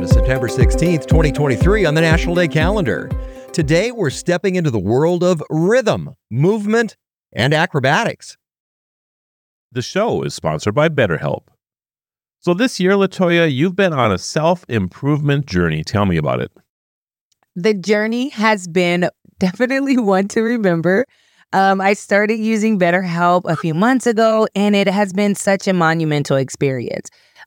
Welcome to September 16th, 2023 on the National Day calendar. Today, we're stepping into the world of rhythm, movement, and acrobatics. The show is sponsored by BetterHelp. So this year, Latoya, you've been on a self improvement journey. Tell me about it. The journey has been definitely one to remember. Um, I started using BetterHelp a few months ago, and it has been such a monumental experience.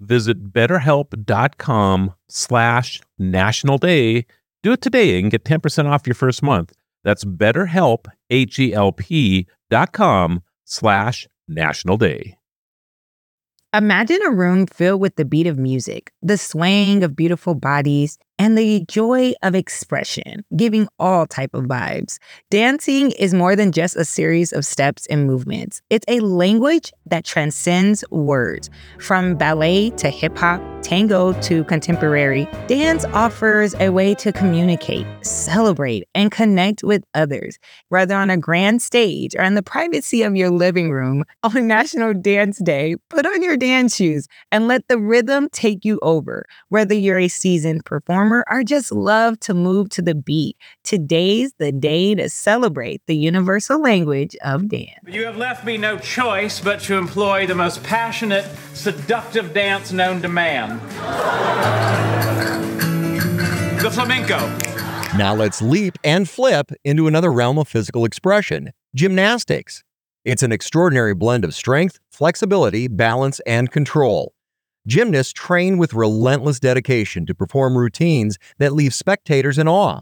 visit betterhelp.com slash national day. Do it today and get 10% off your first month. That's betterhelp, com slash national day. Imagine a room filled with the beat of music, the swaying of beautiful bodies, and the joy of expression, giving all type of vibes. Dancing is more than just a series of steps and movements. It's a language that transcends words. From ballet to hip hop, tango to contemporary, dance offers a way to communicate, celebrate, and connect with others, whether on a grand stage or in the privacy of your living room. On National Dance Day, put on your dance shoes and let the rhythm take you over. Whether you're a seasoned performer, performer or just love to move to the beat. Today's the day to celebrate the universal language of dance. You have left me no choice but to employ the most passionate, seductive dance known to man the flamenco. Now let's leap and flip into another realm of physical expression gymnastics. It's an extraordinary blend of strength, flexibility, balance, and control. Gymnasts train with relentless dedication to perform routines that leave spectators in awe.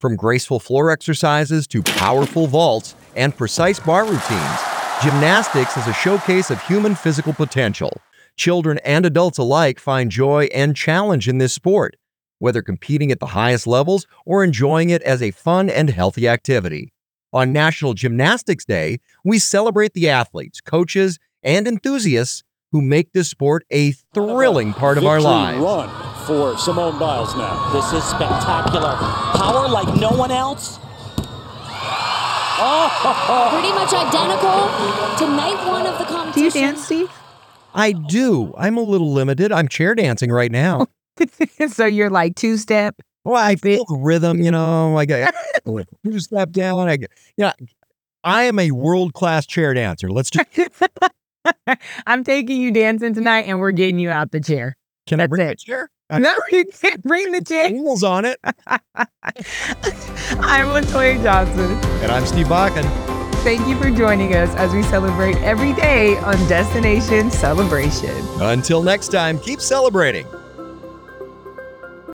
From graceful floor exercises to powerful vaults and precise bar routines, gymnastics is a showcase of human physical potential. Children and adults alike find joy and challenge in this sport, whether competing at the highest levels or enjoying it as a fun and healthy activity. On National Gymnastics Day, we celebrate the athletes, coaches, and enthusiasts who make this sport a thrilling part of our lives. Run for Simone Biles now. This is spectacular. Power like no one else. Oh. Pretty much identical to night one of the competition. Do you dance, Steve? I do. I'm a little limited. I'm chair dancing right now. so you're like two step. Well, I feel the rhythm, you know. I got two step down. I, you know, I am a world class chair dancer. Let's just I'm taking you dancing tonight and we're getting you out the chair. Can That's I bring it. the chair? No, you can't bring the chair. Animals on it. I'm Latoya Johnson. And I'm Steve Bakken. Thank you for joining us as we celebrate every day on Destination Celebration. Until next time, keep celebrating.